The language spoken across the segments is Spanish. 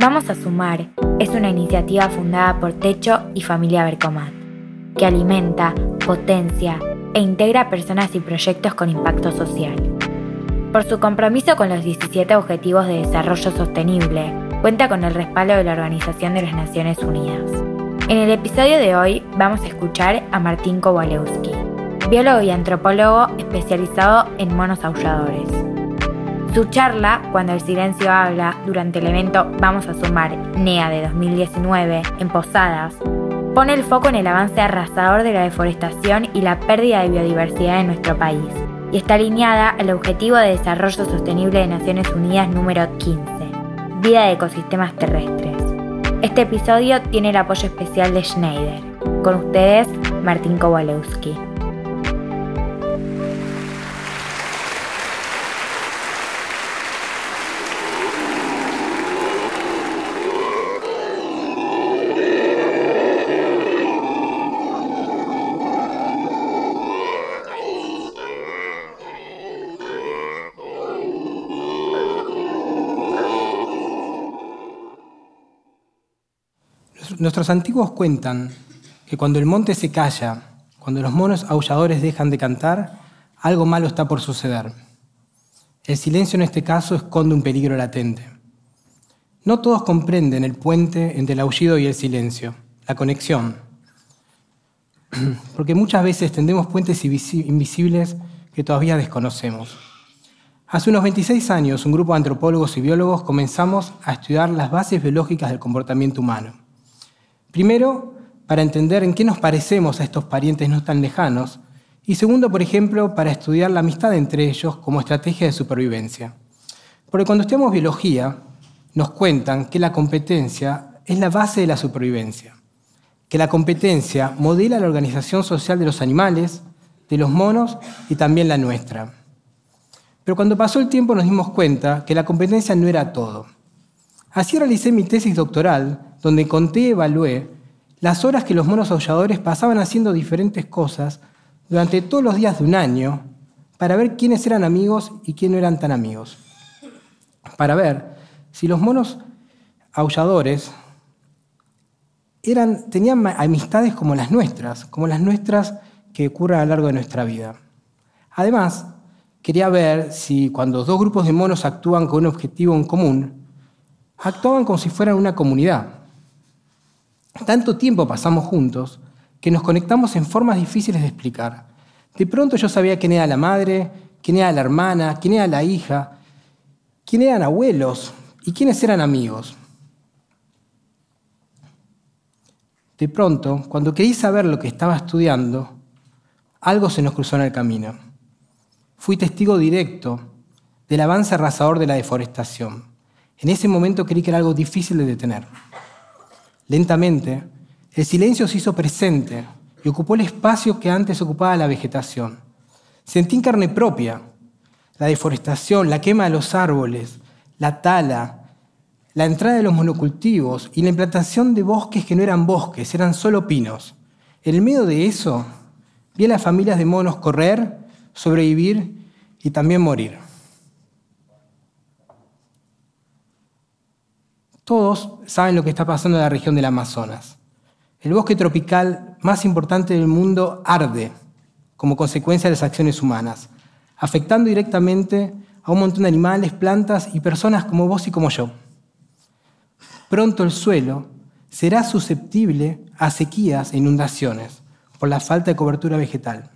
Vamos a Sumar es una iniciativa fundada por Techo y Familia Bercomat, que alimenta, potencia e integra personas y proyectos con impacto social. Por su compromiso con los 17 Objetivos de Desarrollo Sostenible, cuenta con el respaldo de la Organización de las Naciones Unidas. En el episodio de hoy vamos a escuchar a Martín Kowalewski, biólogo y antropólogo especializado en monos aulladores. Su charla, Cuando el silencio habla, durante el evento Vamos a sumar NEA de 2019 en Posadas, pone el foco en el avance arrasador de la deforestación y la pérdida de biodiversidad en nuestro país, y está alineada al Objetivo de Desarrollo Sostenible de Naciones Unidas número 15, Vida de Ecosistemas Terrestres. Este episodio tiene el apoyo especial de Schneider. Con ustedes, Martín Kowalewski. Nuestros antiguos cuentan que cuando el monte se calla, cuando los monos aulladores dejan de cantar, algo malo está por suceder. El silencio en este caso esconde un peligro latente. No todos comprenden el puente entre el aullido y el silencio, la conexión. Porque muchas veces tendemos puentes invisibles que todavía desconocemos. Hace unos 26 años, un grupo de antropólogos y biólogos comenzamos a estudiar las bases biológicas del comportamiento humano. Primero, para entender en qué nos parecemos a estos parientes no tan lejanos, y segundo, por ejemplo, para estudiar la amistad entre ellos como estrategia de supervivencia. Porque cuando estudiamos biología, nos cuentan que la competencia es la base de la supervivencia, que la competencia modela la organización social de los animales, de los monos y también la nuestra. Pero cuando pasó el tiempo nos dimos cuenta que la competencia no era todo. Así realicé mi tesis doctoral donde conté y evalué las horas que los monos aulladores pasaban haciendo diferentes cosas durante todos los días de un año para ver quiénes eran amigos y quiénes no eran tan amigos. Para ver si los monos aulladores eran, tenían amistades como las nuestras, como las nuestras que ocurren a lo largo de nuestra vida. Además, quería ver si cuando dos grupos de monos actúan con un objetivo en común, actuaban como si fueran una comunidad. Tanto tiempo pasamos juntos que nos conectamos en formas difíciles de explicar. De pronto yo sabía quién era la madre, quién era la hermana, quién era la hija, quién eran abuelos y quiénes eran amigos. De pronto, cuando querí saber lo que estaba estudiando, algo se nos cruzó en el camino. Fui testigo directo del avance arrasador de la deforestación. En ese momento creí que era algo difícil de detener. Lentamente, el silencio se hizo presente y ocupó el espacio que antes ocupaba la vegetación. Sentí en carne propia la deforestación, la quema de los árboles, la tala, la entrada de los monocultivos y la implantación de bosques que no eran bosques, eran solo pinos. En medio de eso, vi a las familias de monos correr, sobrevivir y también morir. Todos saben lo que está pasando en la región del Amazonas. El bosque tropical más importante del mundo arde como consecuencia de las acciones humanas, afectando directamente a un montón de animales, plantas y personas como vos y como yo. Pronto el suelo será susceptible a sequías e inundaciones por la falta de cobertura vegetal.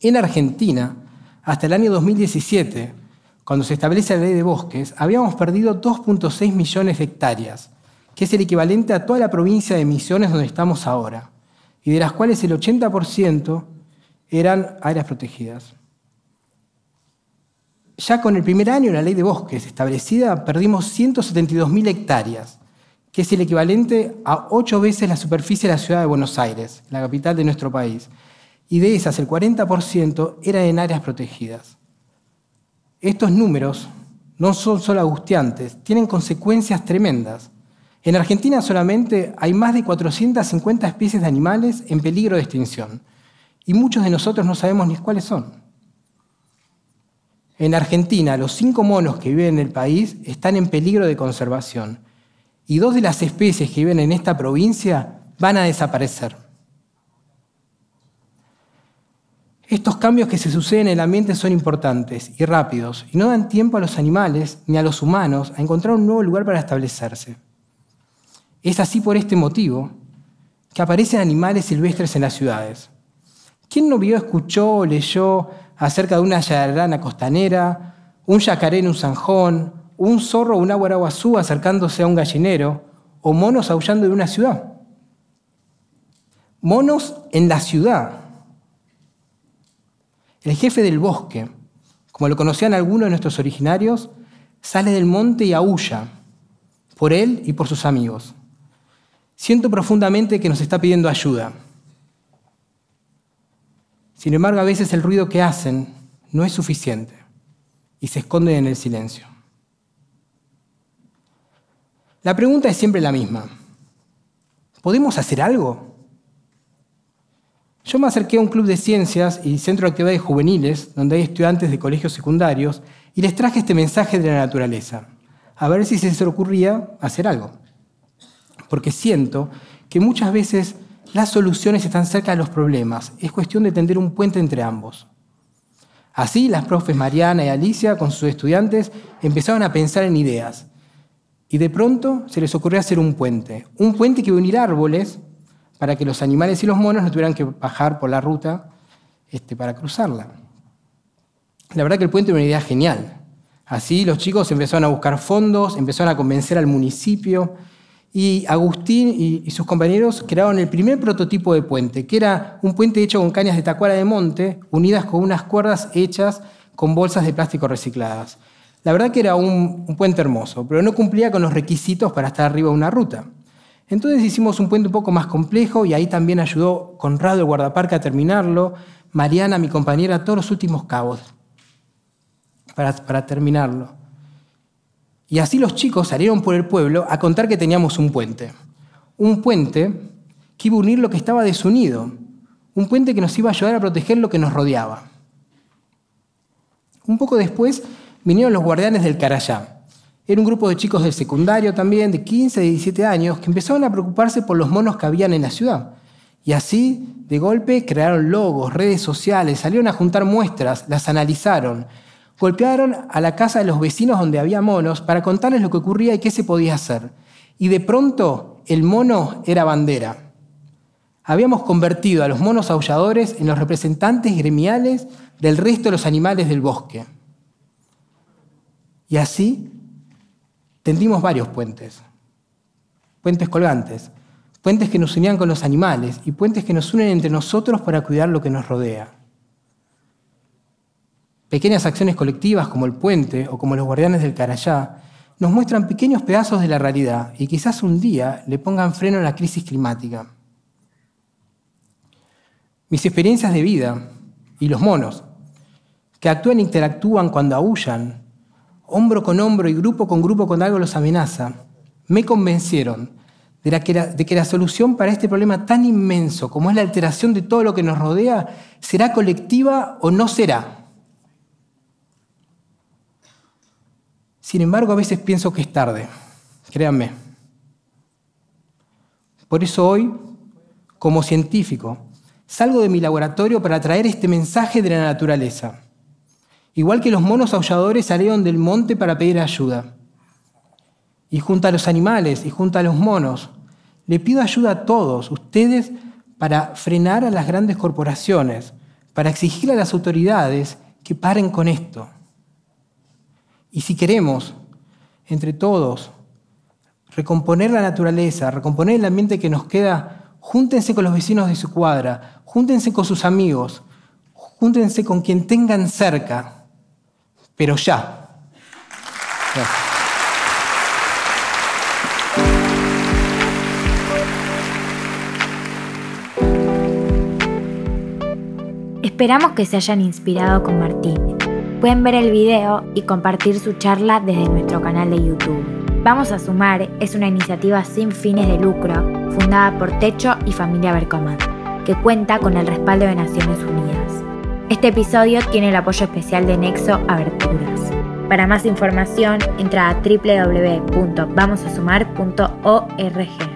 En Argentina, hasta el año 2017, cuando se establece la ley de bosques, habíamos perdido 2.6 millones de hectáreas, que es el equivalente a toda la provincia de Misiones donde estamos ahora, y de las cuales el 80% eran áreas protegidas. Ya con el primer año de la ley de bosques establecida, perdimos 172.000 hectáreas, que es el equivalente a ocho veces la superficie de la ciudad de Buenos Aires, la capital de nuestro país. Y de esas, el 40% eran en áreas protegidas. Estos números no son solo angustiantes, tienen consecuencias tremendas. En Argentina solamente hay más de 450 especies de animales en peligro de extinción y muchos de nosotros no sabemos ni cuáles son. En Argentina, los cinco monos que viven en el país están en peligro de conservación y dos de las especies que viven en esta provincia van a desaparecer. Estos cambios que se suceden en el ambiente son importantes y rápidos y no dan tiempo a los animales ni a los humanos a encontrar un nuevo lugar para establecerse. Es así por este motivo que aparecen animales silvestres en las ciudades. ¿Quién no vio, escuchó o leyó acerca de una yararana costanera, un yacaré en un zanjón, un zorro o un aguaraguazú acercándose a un gallinero, o monos aullando de una ciudad? Monos en la ciudad, el jefe del bosque, como lo conocían algunos de nuestros originarios, sale del monte y aúlla por él y por sus amigos. Siento profundamente que nos está pidiendo ayuda. Sin embargo, a veces el ruido que hacen no es suficiente y se esconden en el silencio. La pregunta es siempre la misma. ¿Podemos hacer algo? Yo me acerqué a un club de ciencias y centro de actividades juveniles, donde hay estudiantes de colegios secundarios, y les traje este mensaje de la naturaleza, a ver si se les ocurría hacer algo. Porque siento que muchas veces las soluciones están cerca de los problemas, es cuestión de tender un puente entre ambos. Así, las profes Mariana y Alicia, con sus estudiantes, empezaron a pensar en ideas. Y de pronto se les ocurrió hacer un puente. Un puente que iba a unir árboles para que los animales y los monos no tuvieran que bajar por la ruta este, para cruzarla. La verdad que el puente era una idea genial. Así los chicos empezaron a buscar fondos, empezaron a convencer al municipio y Agustín y, sus compañeros crearon el primer prototipo de puente, que era un puente hecho con cañas de tacuara de monte unidas con unas cuerdas hechas con bolsas de plástico recicladas. La verdad que era un, un puente hermoso, pero no cumplía con los requisitos para estar arriba de una ruta. Entonces hicimos un puente un poco más complejo y ahí también ayudó Conrado el guardaparque a terminarlo, Mariana, mi compañera, todos los últimos cabos para, terminarlo. Y así los chicos salieron por el pueblo a contar que teníamos un puente. Un puente que iba a unir lo que estaba desunido. Un puente que nos iba a ayudar a proteger lo que nos rodeaba. Un poco después vinieron los guardianes del Carayá era un grupo de chicos del secundario también, de 15, y 17 años, que empezaron a preocuparse por los monos que habían en la ciudad. Y así, de golpe, crearon logos, redes sociales, salieron a juntar muestras, las analizaron. Golpearon a la casa de los vecinos donde había monos para contarles lo que ocurría y qué se podía hacer. Y de pronto, el mono era bandera. Habíamos convertido a los monos aulladores en los representantes gremiales del resto de los animales del bosque. Y así tendimos varios puentes, puentes colgantes, puentes que nos unían con los animales y puentes que nos unen entre nosotros para cuidar lo que nos rodea. Pequeñas acciones colectivas como el puente o como los guardianes del Carayá nos muestran pequeños pedazos de la realidad y quizás un día le pongan freno a la crisis climática. Mis experiencias de vida y los monos, que actúan e interactúan cuando aullan, hombro con hombro y grupo con grupo cuando algo los amenaza, me convencieron de, que la, de que la solución para este problema tan inmenso como es la alteración de todo lo que nos rodea será colectiva o no será. Sin embargo, a veces pienso que es tarde, créanme. Por eso hoy, como científico, salgo de mi laboratorio para traer este mensaje de la naturaleza Igual que los monos aulladores salieron del monte para pedir ayuda. Y junto a los animales y junto a los monos, le pido ayuda a todos ustedes para frenar a las grandes corporaciones, para exigir a las autoridades que paren con esto. Y si queremos, entre todos, recomponer la naturaleza, recomponer el ambiente que nos queda, júntense con los vecinos de su cuadra, júntense con sus amigos, júntense con quien tengan cerca pero ya. Esperamos que se hayan inspirado con Martín. Pueden ver el video y compartir su charla desde nuestro canal de YouTube. Vamos a Sumar es una iniciativa sin fines de lucro fundada por Techo y Familia Bercomat, que cuenta con el respaldo de Naciones Unidas. Este episodio tiene el apoyo especial de Nexo Aberturas. Para más información, entra a www.vamosasumar.org.